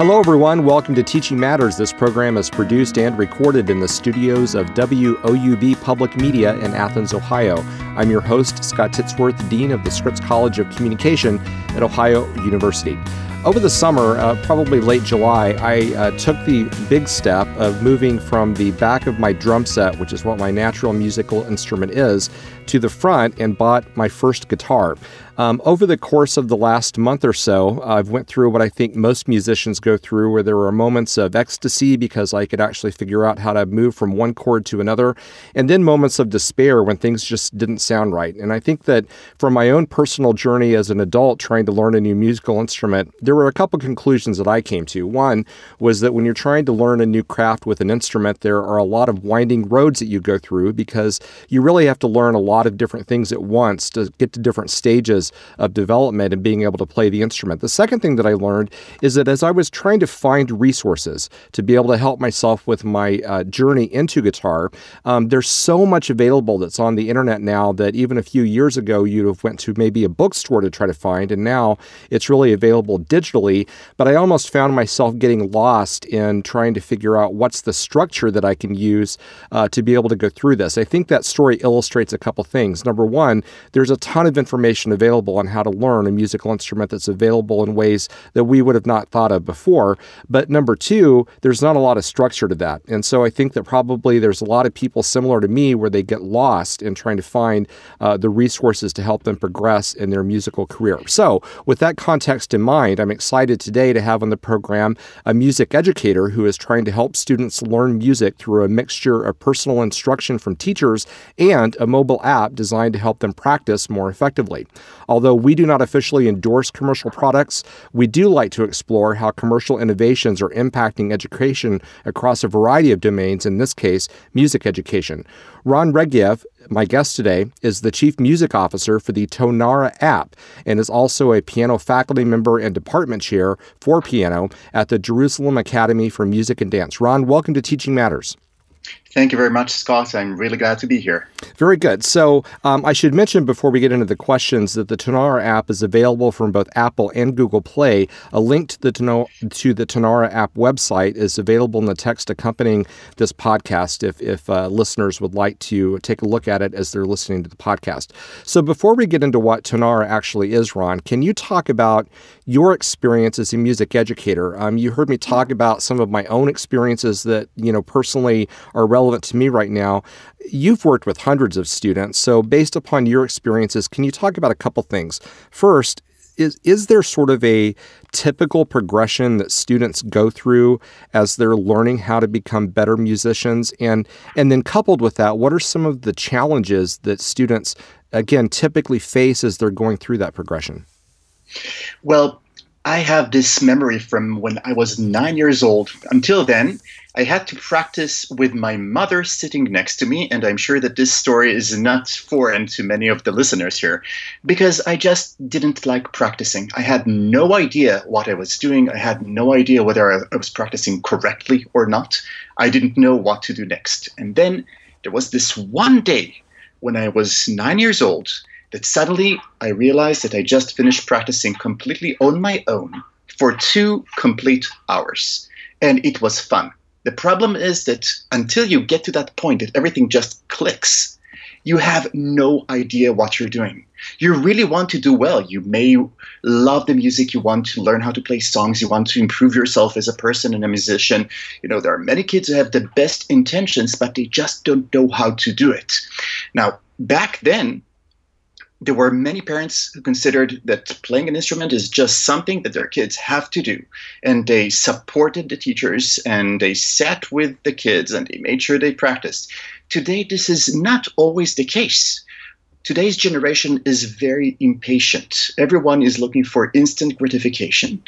Hello, everyone. Welcome to Teaching Matters. This program is produced and recorded in the studios of WOUB Public Media in Athens, Ohio. I'm your host, Scott Titsworth, Dean of the Scripps College of Communication at Ohio University. Over the summer, uh, probably late July, I uh, took the big step of moving from the back of my drum set, which is what my natural musical instrument is, to the front and bought my first guitar. Um, over the course of the last month or so, I've went through what I think most musicians go through, where there were moments of ecstasy because I could actually figure out how to move from one chord to another, and then moments of despair when things just didn't sound right. And I think that from my own personal journey as an adult trying to learn a new musical instrument, there were a couple conclusions that I came to. One was that when you're trying to learn a new craft with an instrument, there are a lot of winding roads that you go through because you really have to learn a lot of different things at once to get to different stages of development and being able to play the instrument. The second thing that I learned is that as I was trying to find resources to be able to help myself with my uh, journey into guitar, um, there's so much available that's on the internet now that even a few years ago you'd have went to maybe a bookstore to try to find, and now it's really available digitally. But I almost found myself getting lost in trying to figure out what's the structure that I can use uh, to be able to go through this. I think that story illustrates a couple things. Number one, there's a ton of information available available on how to learn a musical instrument that's available in ways that we would have not thought of before. But number two, there's not a lot of structure to that. And so I think that probably there's a lot of people similar to me where they get lost in trying to find uh, the resources to help them progress in their musical career. So, with that context in mind, I'm excited today to have on the program a music educator who is trying to help students learn music through a mixture of personal instruction from teachers and a mobile app designed to help them practice more effectively. Although we do not officially endorse commercial products, we do like to explore how commercial innovations are impacting education across a variety of domains, in this case, music education. Ron Regev, my guest today, is the Chief Music Officer for the Tonara app and is also a piano faculty member and department chair for piano at the Jerusalem Academy for Music and Dance. Ron, welcome to Teaching Matters. Thank you very much, Scott. I'm really glad to be here. Very good. So, um, I should mention before we get into the questions that the Tonara app is available from both Apple and Google Play. A link to the, Tono- to the Tonara app website is available in the text accompanying this podcast if, if uh, listeners would like to take a look at it as they're listening to the podcast. So, before we get into what Tonara actually is, Ron, can you talk about your experience as a music educator? Um, you heard me talk about some of my own experiences that, you know, personally are relevant to me right now. You've worked with hundreds of students, so based upon your experiences, can you talk about a couple things? First, is is there sort of a typical progression that students go through as they're learning how to become better musicians and and then coupled with that what are some of the challenges that students again typically face as they're going through that progression well I have this memory from when I was nine years old. Until then, I had to practice with my mother sitting next to me, and I'm sure that this story is not foreign to many of the listeners here, because I just didn't like practicing. I had no idea what I was doing. I had no idea whether I was practicing correctly or not. I didn't know what to do next. And then there was this one day when I was nine years old that suddenly I realized that I just finished practicing completely on my own for two complete hours. And it was fun. The problem is that until you get to that point that everything just clicks, you have no idea what you're doing. You really want to do well. You may love the music, you want to learn how to play songs, you want to improve yourself as a person and a musician. You know, there are many kids who have the best intentions, but they just don't know how to do it. Now, back then, there were many parents who considered that playing an instrument is just something that their kids have to do. And they supported the teachers and they sat with the kids and they made sure they practiced. Today, this is not always the case. Today's generation is very impatient. Everyone is looking for instant gratification.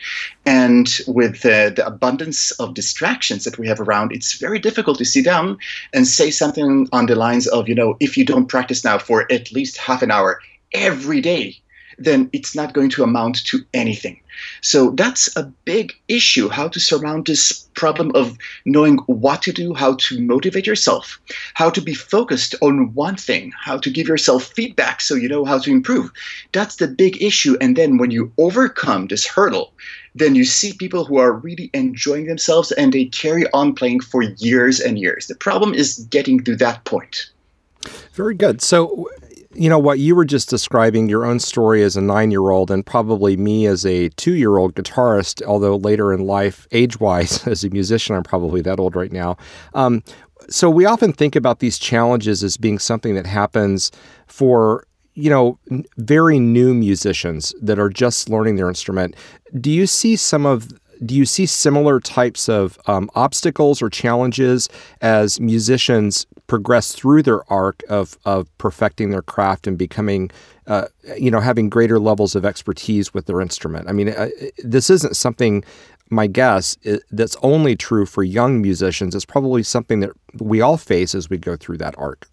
And with the abundance of distractions that we have around, it's very difficult to sit down and say something on the lines of, you know, if you don't practice now for at least half an hour, every day, then it's not going to amount to anything. So that's a big issue how to surmount this problem of knowing what to do, how to motivate yourself, how to be focused on one thing, how to give yourself feedback so you know how to improve. That's the big issue. And then when you overcome this hurdle, then you see people who are really enjoying themselves and they carry on playing for years and years. The problem is getting to that point. Very good. So, you know, what you were just describing, your own story as a nine year old, and probably me as a two year old guitarist, although later in life, age wise, as a musician, I'm probably that old right now. Um, so, we often think about these challenges as being something that happens for you know, very new musicians that are just learning their instrument. Do you see some of do you see similar types of um, obstacles or challenges as musicians progress through their arc of, of perfecting their craft and becoming, uh, you know, having greater levels of expertise with their instrument? I mean, uh, this isn't something, my guess, that's only true for young musicians. It's probably something that we all face as we go through that arc.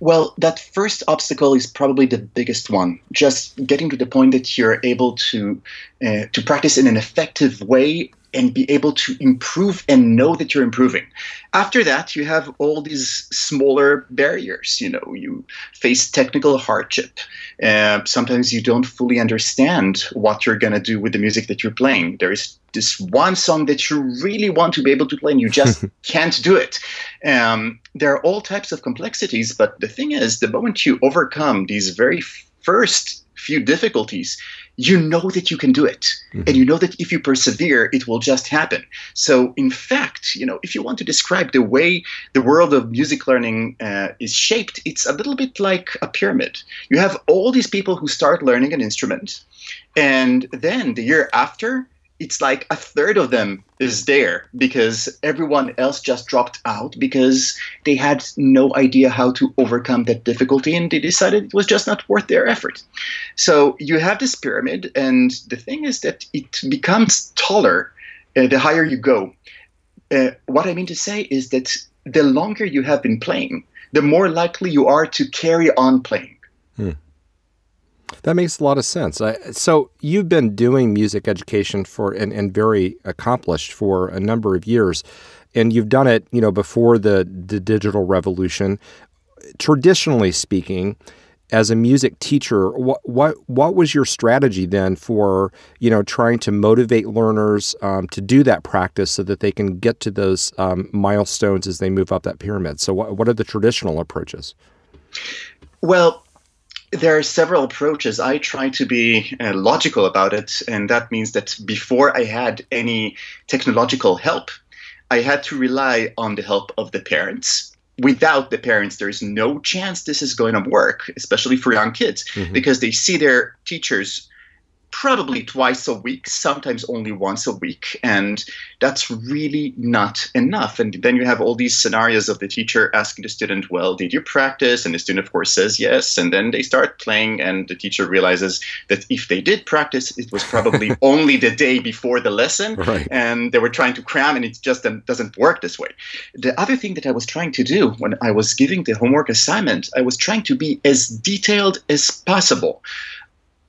Well, that first obstacle is probably the biggest one. Just getting to the point that you're able to uh, to practice in an effective way and be able to improve and know that you're improving. After that, you have all these smaller barriers. You know, you face technical hardship. Uh, sometimes you don't fully understand what you're going to do with the music that you're playing. There is this one song that you really want to be able to play and you just can't do it. Um, there are all types of complexities, but the thing is, the moment you overcome these very first few difficulties, you know that you can do it. Mm-hmm. and you know that if you persevere it will just happen. So in fact you know if you want to describe the way the world of music learning uh, is shaped it's a little bit like a pyramid. You have all these people who start learning an instrument and then the year after it's like a third of them is there because everyone else just dropped out because they had no idea how to overcome that difficulty and they decided it was just not worth their effort. So you have this pyramid, and the thing is that it becomes taller uh, the higher you go. Uh, what I mean to say is that the longer you have been playing, the more likely you are to carry on playing. That makes a lot of sense. I, so you've been doing music education for and, and very accomplished for a number of years, and you've done it, you know, before the the digital revolution. Traditionally speaking, as a music teacher, what what what was your strategy then for you know trying to motivate learners um, to do that practice so that they can get to those um, milestones as they move up that pyramid? So what what are the traditional approaches? Well, there are several approaches. I try to be uh, logical about it, and that means that before I had any technological help, I had to rely on the help of the parents. Without the parents, there's no chance this is going to work, especially for young kids, mm-hmm. because they see their teachers probably twice a week, sometimes only once a week. And that's really not enough. And then you have all these scenarios of the teacher asking the student, Well, did you practice? And the student, of course, says yes. And then they start playing, and the teacher realizes that if they did practice, it was probably only the day before the lesson. Right. And they were trying to cram, and it just doesn't work this way. The other thing that I was trying to do when I was giving the homework assignment, I was trying to be as detailed as possible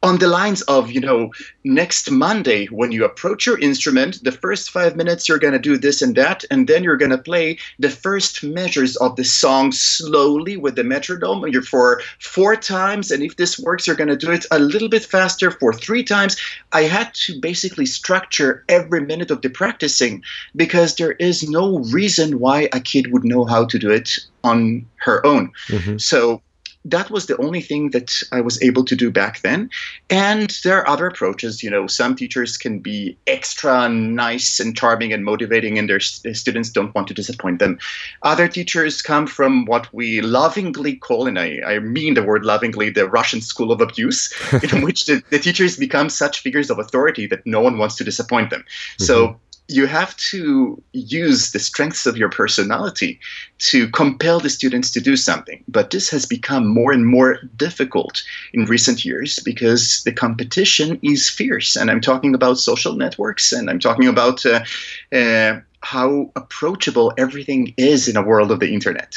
on the lines of, you know, next Monday, when you approach your instrument, the first five minutes you're going to do this and that, and then you're going to play the first measures of the song slowly with the metronome you're for four times. And if this works, you're going to do it a little bit faster for three times. I had to basically structure every minute of the practicing because there is no reason why a kid would know how to do it on her own. Mm-hmm. So that was the only thing that I was able to do back then. And there are other approaches. You know, some teachers can be extra nice and charming and motivating, and their students don't want to disappoint them. Other teachers come from what we lovingly call, and I, I mean the word lovingly, the Russian school of abuse, in which the, the, teachers become such figures of authority that no one wants to disappoint them. Mm-hmm. So you have to use the strengths of your personality to compel the students to do something. But this has become more and more difficult in recent years because the competition is fierce. And I'm talking about social networks and I'm talking about uh, uh, how approachable everything is in a world of the internet.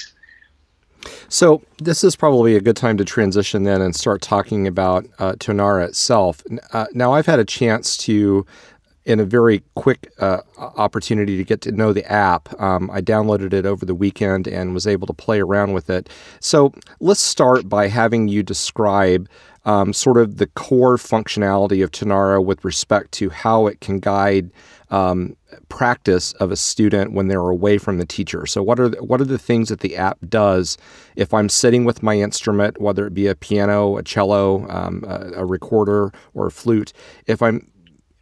So this is probably a good time to transition then and start talking about uh, Tonara itself. Uh, now I've had a chance to in a very quick uh, opportunity to get to know the app. Um, I downloaded it over the weekend and was able to play around with it. So let's start by having you describe um, sort of the core functionality of Tonara with respect to how it can guide um, practice of a student when they're away from the teacher. So, what are the, what are the things that the app does if I'm sitting with my instrument, whether it be a piano, a cello, um, a, a, recorder, or a flute? If I'm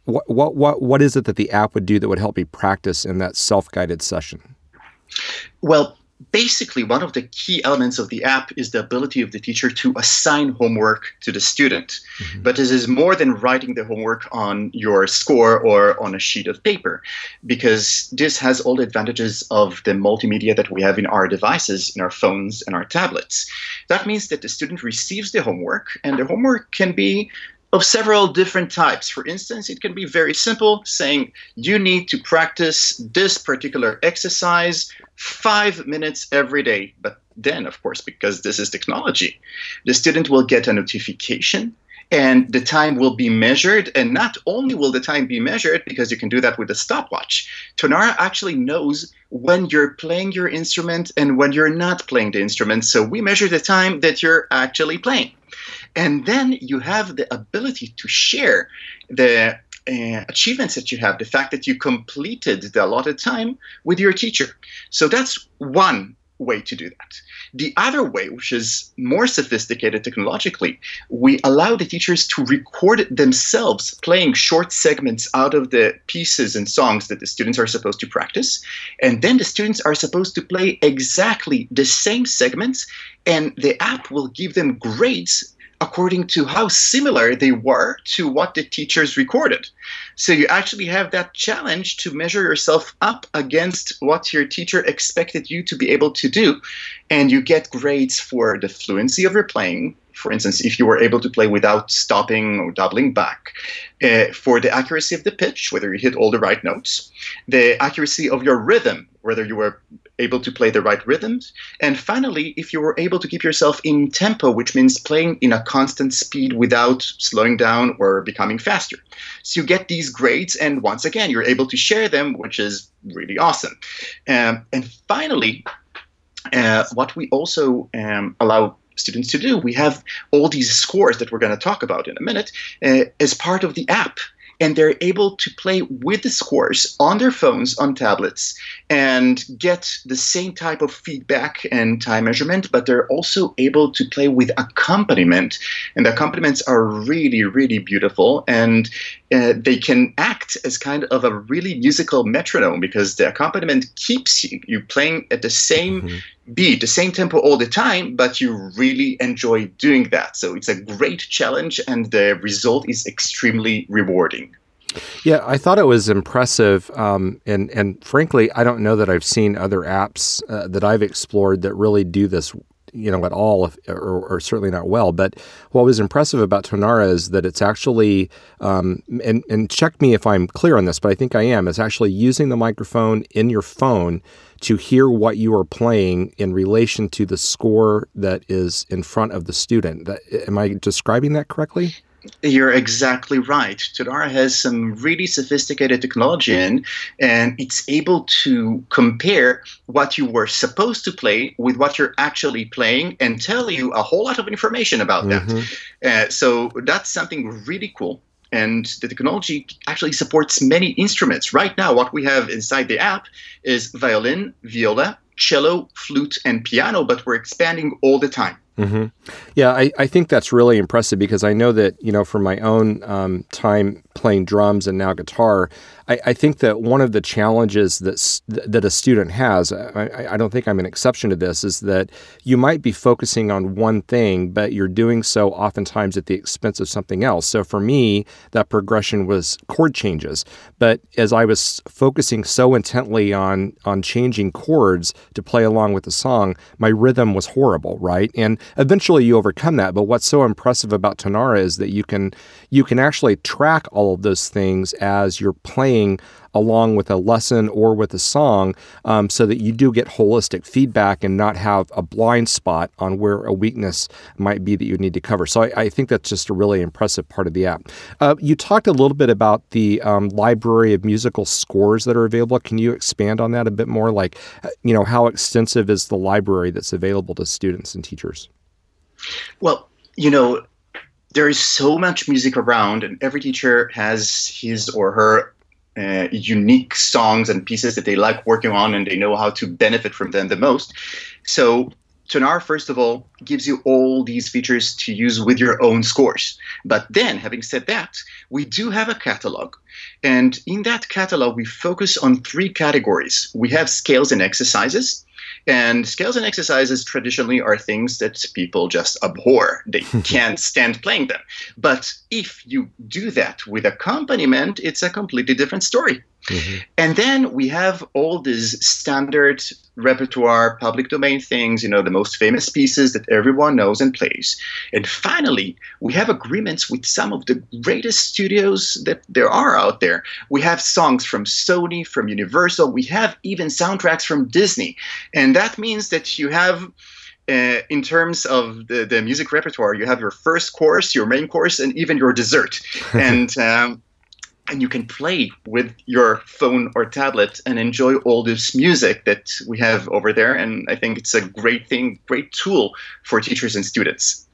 what, what what what is it that the app would do that would help me practice in that self guided session? Well, basically one of the key elements of the app is the ability of the teacher to assign homework to the student mm-hmm. but this is more than writing the homework on your score or on a sheet of paper because this has all the advantages of the multimedia that we have in our devices in our phones and our tablets that means that the student receives the homework and the homework can be of several different types. For instance, it can be very simple, saying you need to practice this particular exercise five minutes every day. But then, of course, because this is technology, the student will get a notification and the time will be measured. And not only will the time be measured, because you can do that with a stopwatch, Tonara actually knows when you're playing your instrument and when you're not playing the instrument. So we measure the time that you're actually playing. And then you have the ability to share the uh, achievements that you have, the fact that you completed the allotted time with your teacher. So that's one way to do that. The other way, which is more sophisticated technologically, we allow the teachers to record themselves playing short segments out of the pieces and songs that the students are supposed to practice. And then the students are supposed to play exactly the same segments, and the app will give them grades according to how similar they were to what the teachers recorded. So you actually have that challenge to measure yourself up against what your teacher expected you to be able to do. And you get grades for the fluency of your playing, for instance, if you were able to play without stopping or doubling back, uh, for the accuracy of the pitch, whether you hit all the right notes, the accuracy of your rhythm, whether you were able to play the right rhythms, and finally, if you were able to keep yourself in tempo, which means playing in a constant speed without slowing down or becoming faster. So you get these grades, and once again, you're able to share them, which is really awesome. Um, and finally, uh, what we also um, allow students to do. We have all these scores that we're going to talk about in a minute uh, as part of the app and they're able to play with the scores on their phones, on tablets, and get the same type of feedback and time measurement, but they're also able to play with accompaniment. And the accompaniments are really, really beautiful. And uh, they can act as kind of a really musical metronome because the accompaniment keeps you, you playing at the same mm-hmm. beat, the same tempo all the time, but you really enjoy doing that. So it's a great challenge, and the result is extremely rewarding. Yeah, I thought it was impressive, um, and and frankly, I don't know that I've seen other apps uh, that I've explored that really do this you know at all or, or, certainly not well. But what was impressive about tonara is that it's actually um, and, and check me if i'm clear on this but i think i am it's actually using the microphone in your phone to hear what you are playing in relation to the score that is in front of the student. That, am i describing that correctly you're exactly right. Tonara has some really sophisticated technology in, and it's able to compare what you were supposed to play with what you're actually playing and tell you a whole lot of information about mm-hmm. that. Uh, so that's something really cool. And the technology actually supports many instruments. Right now, what we have inside the app is violin, viola, cello, flute, and piano, but we're expanding all the time. Mm-hmm. Yeah, I, I think that's really impressive because I know that, you know, from my own um, time playing drums and now guitar, I, I, think that one of the challenges that, that a student has, I, I don't think I'm an exception to this, is that you might be focusing on one thing, but you're doing so oftentimes at the expense of something else. So for me, that progression was chord changes. But as I was focusing so intently on, on changing chords to play along with the song, my rhythm was horrible, right? And eventually you overcome that. But what's so impressive about Tonara is that you can you can actually track all of those things as you're playing along with a lesson or with a song um, so that you do get holistic feedback and not have a blind spot on where a weakness might be that you need to cover. So I, I think that's just a really impressive part of the app. Uh, you talked a little bit about the um, library of musical scores that are available. Can you expand on that a bit more? Like, uh, you know, how extensive is the library that's available to students and teachers? Well, you know, there is so much music around, and every teacher has his or her uh, unique songs and pieces that they like working on and they know how to benefit from them the most. So Tonara, first of all, gives you all these features to use with your own scores. But then, having said that, we do have a catalog. And in that catalog, we focus on three categories. We have scales and exercises. And scales and exercises traditionally are things that people just abhor. They can't stand playing them. But if you do that with accompaniment, it's a completely different story. Mm-hmm. And then we have all these standard repertoire, public domain things, you know, the most famous pieces that everyone knows and plays. And finally, we have agreements with some of the greatest studios that there are out there. We have songs from Sony, from Universal, we have even soundtracks from Disney. And that means that you have uh, in terms of the, the music repertoire, you have your first course, your main course, and even your dessert. and um, and you can play with your phone or tablet and enjoy all this music that we have over there. And I think it's a great thing, great tool for teachers and students.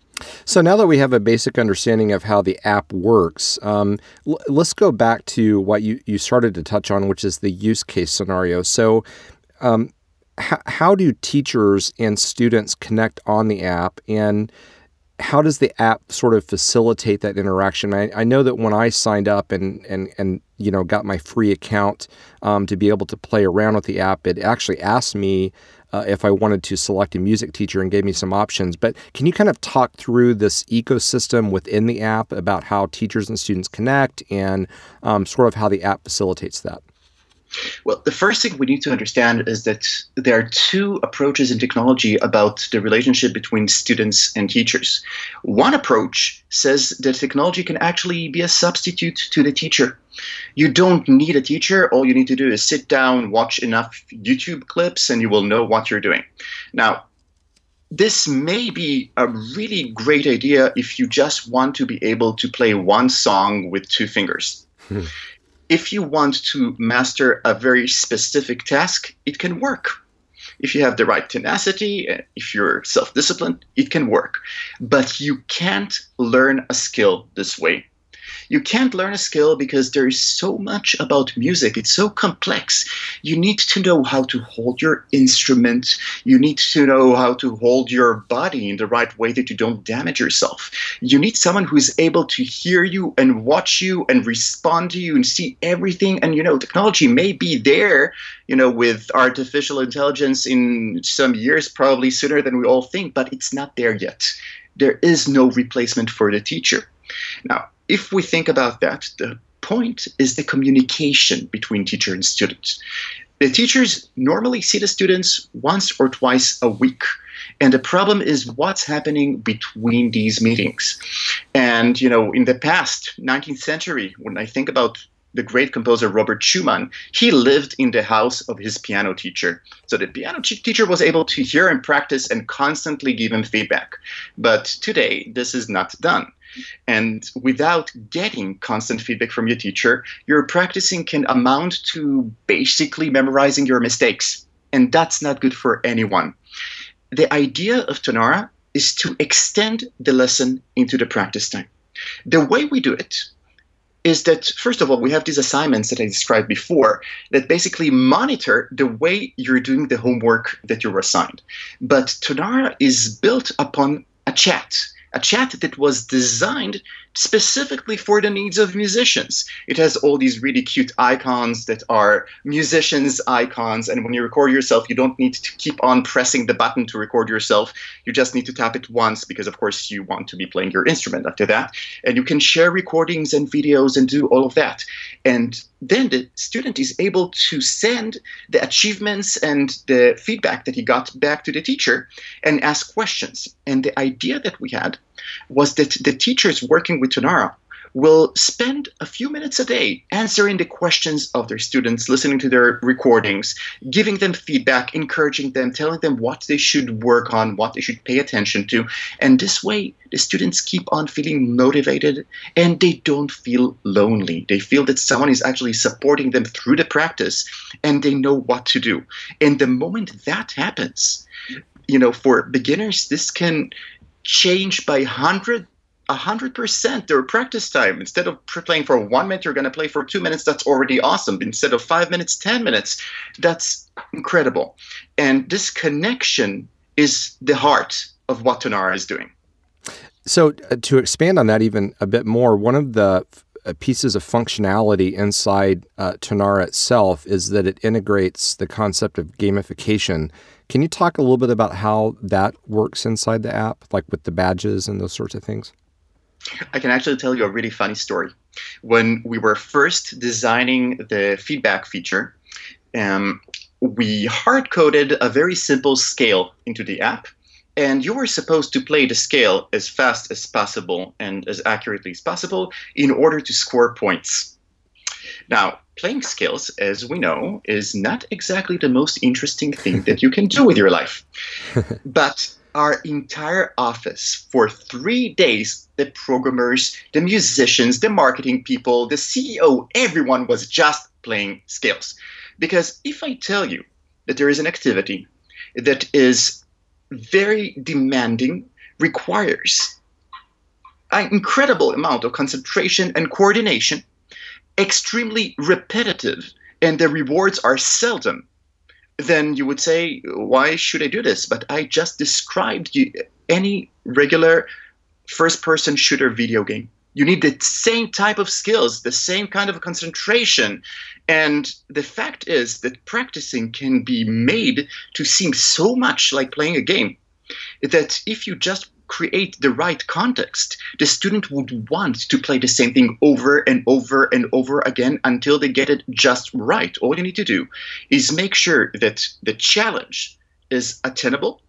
So now that we have a basic understanding of how the app works, um, l- let's go back to what you, you started to touch on, which is the use case scenario. So, um, how do teachers and students connect on the app? And how does the app sort of facilitate that interaction? I, I, know that when I signed up and and and you know got my free account um, to be able to play around with the app, it actually asked me uh, if I wanted to select a music teacher and gave me some options. But can you kind of talk through this ecosystem within the app about how teachers and students connect and um, sort of how the app facilitates that? Well, the first thing we need to understand is that there are two approaches in technology about the relationship between students and teachers. One approach says that technology can actually be a substitute to the teacher. You don't need a teacher. All you need to do is sit down, watch enough YouTube clips, and you will know what you're doing. Now, this may be a really great idea if you just want to be able to play one song with two fingers. If you want to master a very specific task, it can work. If you have the right tenacity, uh, if you're self disciplined, it can work. But you can't learn a skill this way you can't learn a skill because there is so much about music. It's so complex. You need to know how to hold your instrument. You need to know how to hold your body in the right way that you don't damage yourself. You need someone who is able to hear you and watch you and respond to you and see everything. And, you know, technology may be there, you know, with artificial intelligence in some years, probably sooner than we all think, but it's not there yet. There is no replacement for the teacher. Now, if we think about that, the point is the communication between teacher and student. The teachers normally see the students once or twice a week. And the problem is what's happening between these meetings. And, you know, in the past, 19th century, when I think about the great composer Robert Schumann, he lived in the house of his piano teacher. So the piano teacher was able to hear and practice and constantly give him feedback. But today, this is not done. And without getting constant feedback from your teacher, your practicing can amount to basically memorizing your mistakes. And that's not good for anyone. The idea of Tonara is to extend the lesson into the practice time. The way we do it is that first of all we have these assignments that i described before that basically monitor the way you're doing the homework that you're assigned but tonara is built upon a chat a chat that was designed specifically for the needs of musicians. It has all these really cute icons that are musicians' icons, and when you record yourself, you don't need to keep on pressing the button to record yourself. You just need to tap it once because, of course, you want to be playing your instrument after that. And you can share recordings and videos and do all of that. And then the student is able to send the achievements and the feedback that he got back to the teacher and ask questions. And the idea that we had was that the teachers working with Tonara will spend a few minutes a day answering the questions of their students, listening to their recordings, giving them feedback, encouraging them, telling them what they should work on, what they should pay attention to. And this way, the students keep on feeling motivated and they don't feel lonely. They feel that someone is actually supporting them through the practice and they know what to do. And the moment that happens, you know, for beginners, this can change by 100 100% their practice time. Instead of playing for one minute, you're going to play for two minutes. That's already awesome. Instead of five minutes, 10 minutes. That's incredible. And this connection is the heart of what Tonara is doing. So, uh, to expand on that even a bit more, one of the uh, pieces of functionality inside uh, Tonara itself is that it integrates the concept of gamification. Can you talk a little bit about how that works inside the app, like with the badges and those sorts of things? I can actually tell you a really funny story. When we were first designing the feedback feature, um, we hard coded a very simple scale into the app. And you were supposed to play the scale as fast as possible and as accurately as possible in order to score points. Now, playing scales, as we know, is not exactly the most interesting thing that you can do with your life. but our entire office for three days the programmers, the musicians, the marketing people, the CEO, everyone was just playing scales. Because if I tell you that there is an activity that is very demanding, requires an incredible amount of concentration and coordination, extremely repetitive, and the rewards are seldom, then you would say, why should I do this? But I just described you, any regular first person shooter video game. You need the same type of skills, the same kind of concentration. And the fact is that practicing can be made to seem so much like playing a game that if you just create the right context, the student would want to play the same thing over and over and over again until they get it just right. All you need to do is make sure that the challenge is attainable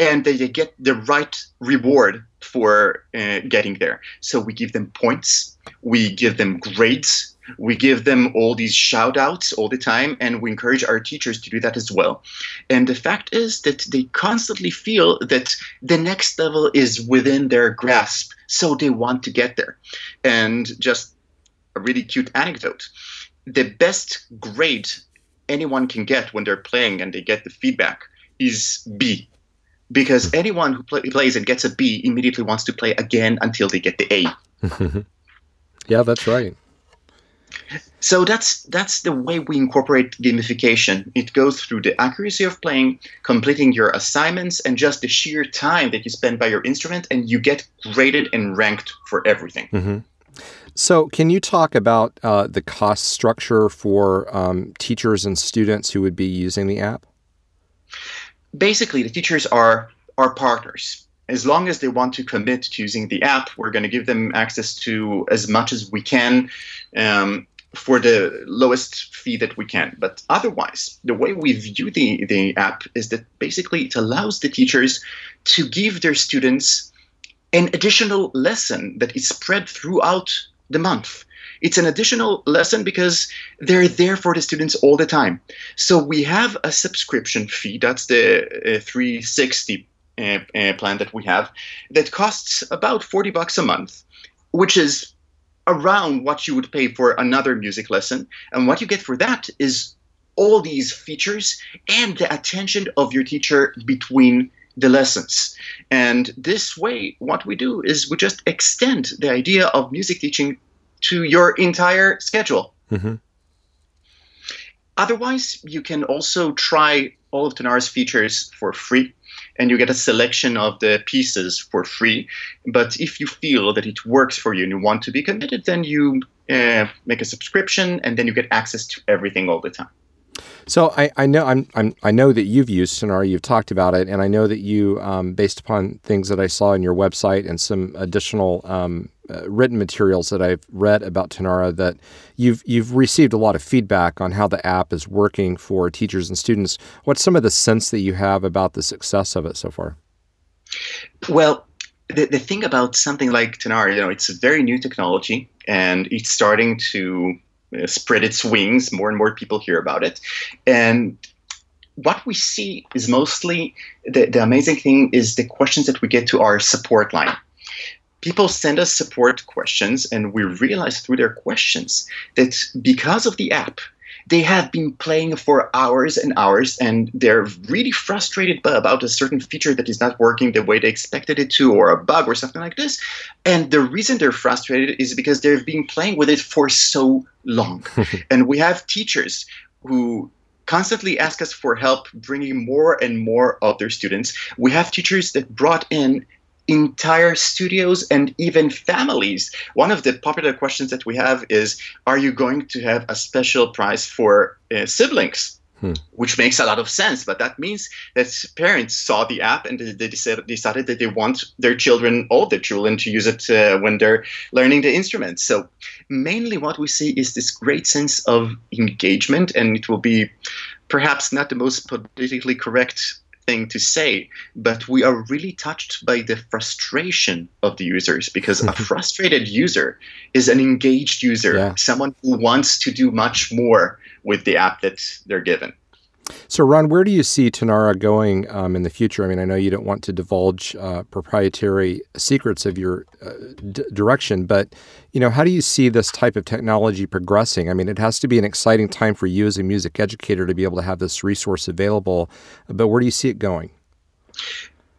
and that they get the right reward for uh, getting there. So we give them points, we give them grades, we give them all these shout outs all the time, and we encourage our teachers to do that as well. And the fact is that they constantly feel that the next level is within their grasp, so they want to get there. And just a really cute anecdote the best grade anyone can get when they're playing and they get the feedback is B because anyone who play, plays and gets a B immediately wants to play again until they get the A. yeah, that's right. So that's that's the way we incorporate gamification. It goes through the accuracy of playing, completing your assignments, and just the sheer time that you spend by your instrument, and you get graded and ranked for everything. Mm-hmm. So, can you talk about uh, the cost structure for um, teachers and students who would be using the app? basically the teachers are our partners. As long as they want to commit to using the app, we're going to give them access to as much as we can um, for the lowest fee that we can. But otherwise, the way we view the, the app is that basically it allows the teachers to give their students an additional lesson that is spread throughout the month. It's an additional lesson because they're there for the students all the time. So we have a subscription fee. That's the uh, 360 uh, uh, plan that we have that costs about 40 bucks a month, which is around what you would pay for another music lesson. And what you get for that is all these features and the attention of your teacher between the lessons. And this way, what we do is we just extend the idea of music teaching to your entire schedule. Mm-hmm. Otherwise, you can also try all of Tonara's features for free, and you get a selection of the pieces for free. But if you feel that it works for you and you want to be committed, then you uh, make a subscription, and then you get access to everything all the time. So I, I know I'm, I'm, i know that you've used Tonara, you've talked about it, and I know that you, um, based upon things that I saw in your website and some additional um, uh, written materials that I've read about Tonara, that you've you've received a lot of feedback on how the app is working for teachers and students. What's some of the sense that you have about the success of it so far? Well, the, the thing about something like Tonara, you know, it's a very new technology and it's starting to uh, spread its wings. More and more people hear about it. And what we see is mostly the, the amazing thing is the questions that we get to our support line. People send us support questions, and we realize through their questions that because of the app, they have been playing for hours and hours, and they're really frustrated about a certain feature that is not working the way they expected it to, or a bug or something like this. And the reason they're frustrated is because they've been playing with it for so long. and we have teachers who constantly ask us for help bringing more and more of their students. We have teachers that brought in entire studios and even families. One of the popular questions that we have is Are you going to have a special prize for uh, siblings? Hmm. Which makes a lot of sense, but that means that parents saw the app and they decided that they want their children, all their children, to use it uh, when they're learning the instrument. So, mainly what we see is this great sense of engagement, and it will be perhaps not the most politically correct thing to say, but we are really touched by the frustration of the users because a frustrated user is an engaged user, yeah. someone who wants to do much more with the app that they're given. So, Ron, where do you see Tonara going um, in the future? I mean, I know you don't want to divulge uh, proprietary secrets of your uh, d- direction, but you know, how do you see this type of technology progressing? I mean, it has to be an exciting time for you as a music educator to be able to have this resource available. But where do you see it going?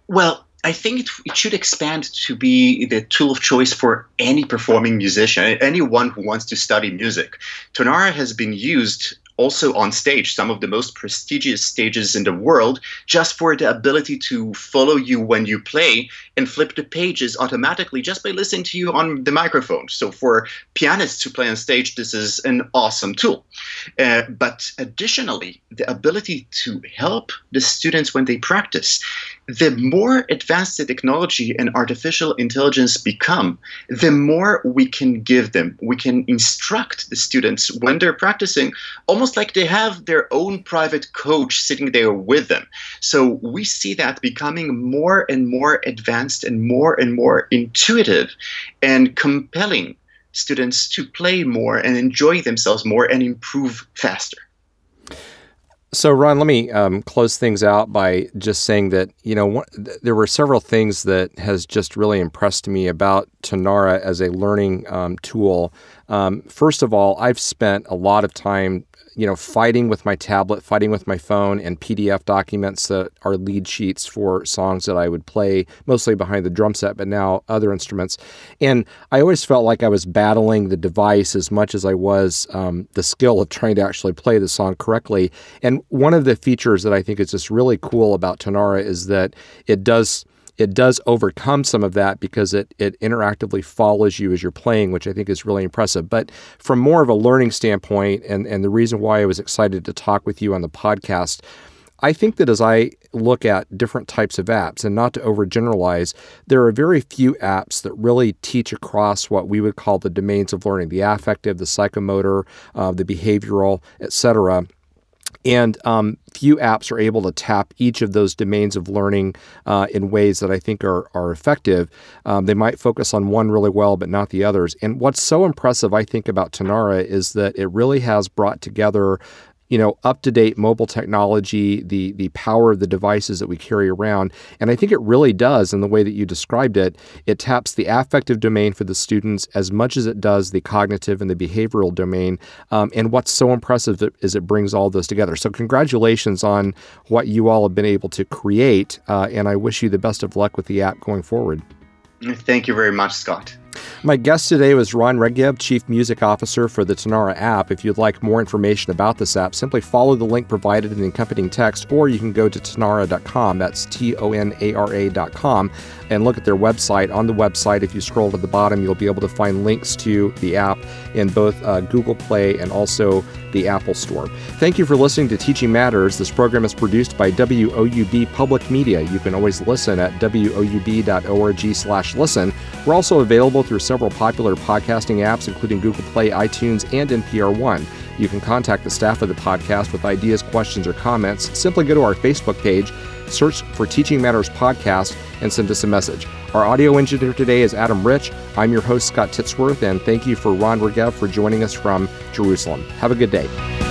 Well, I think it, it, should expand to be the tool of choice for any performing musician, anyone who wants to study music. Tonara has been used also on stage, some of the most prestigious stages in the world, just for the ability to follow you when you play and flip the pages automatically just by listening to you on the microphone. So, for pianists who play on stage, this is an awesome tool. Uh, but additionally, the ability to help the students when they practice the more advanced the technology and artificial intelligence become, the more we can give them. We can instruct the students when they're practicing, almost like they have their own private coach sitting there with them. So we see that becoming more and more advanced and more and more intuitive and compelling students to play more and enjoy themselves more and improve faster. So, Ron, let me um, close things out by just saying that you know one, th- there were several things that has just really impressed me about Tonara as a learning um, tool. Um, first of all, I've spent a lot of time you know, fighting with my tablet, fighting with my phone, and PDF documents that are lead sheets for songs that I would play, mostly behind the drum set, but now other instruments. And I always felt like I was battling the device as much as I was um, the skill of trying to actually play the song correctly. And one of the features that I think is just really cool about Tonara is that it does it does overcome some of that because it it interactively follows you as you're playing, which I think is really impressive. But from more of a learning standpoint, and and the reason why I was excited to talk with you on the podcast. I think that as I look at different types of apps, and not to overgeneralize, there are very few apps that really teach across what we would call the domains of learning the affective, the psychomotor, uh, the behavioral, etc. And um, few apps are able to tap each of those domains of learning uh, in ways that I think are, are effective. Um, they might focus on one really well, but not the others. And what's so impressive, I think, about Tonara is that it really has brought together you know, up to date mobile technology, the the power of the devices that we carry around, and I think it really does in the way that you described it. It taps the affective domain for the students as much as it does the cognitive and the behavioral domain. Um, and what's so impressive is it brings all those together. So congratulations on what you all have been able to create, uh, and I wish you the best of luck with the app going forward. Thank you very much, Scott. My guest today was Ron Regev, Chief Music Officer for the Tonara app. If you'd like more information about this app, simply follow the link provided in the accompanying text, or you can go to tonara.com. That's T O N A R A.com and look at their website. On the website, if you scroll to the bottom, you'll be able to find links to the app in both uh, Google Play and also the Apple Store. Thank you for listening to Teaching Matters. This program is produced by WOUB Public Media. You can always listen at woub.org/listen. We're also available through several popular podcasting apps, including Google Play, iTunes, and NPR One. You can contact the staff of the podcast with ideas, questions, or comments. Simply go to our Facebook page, search for Teaching Matters Podcast, and send us a message. Our audio engineer today is Adam Rich. I'm your host, Scott Titsworth, and thank you for Ron Regev for joining us from Jerusalem. Have a good day.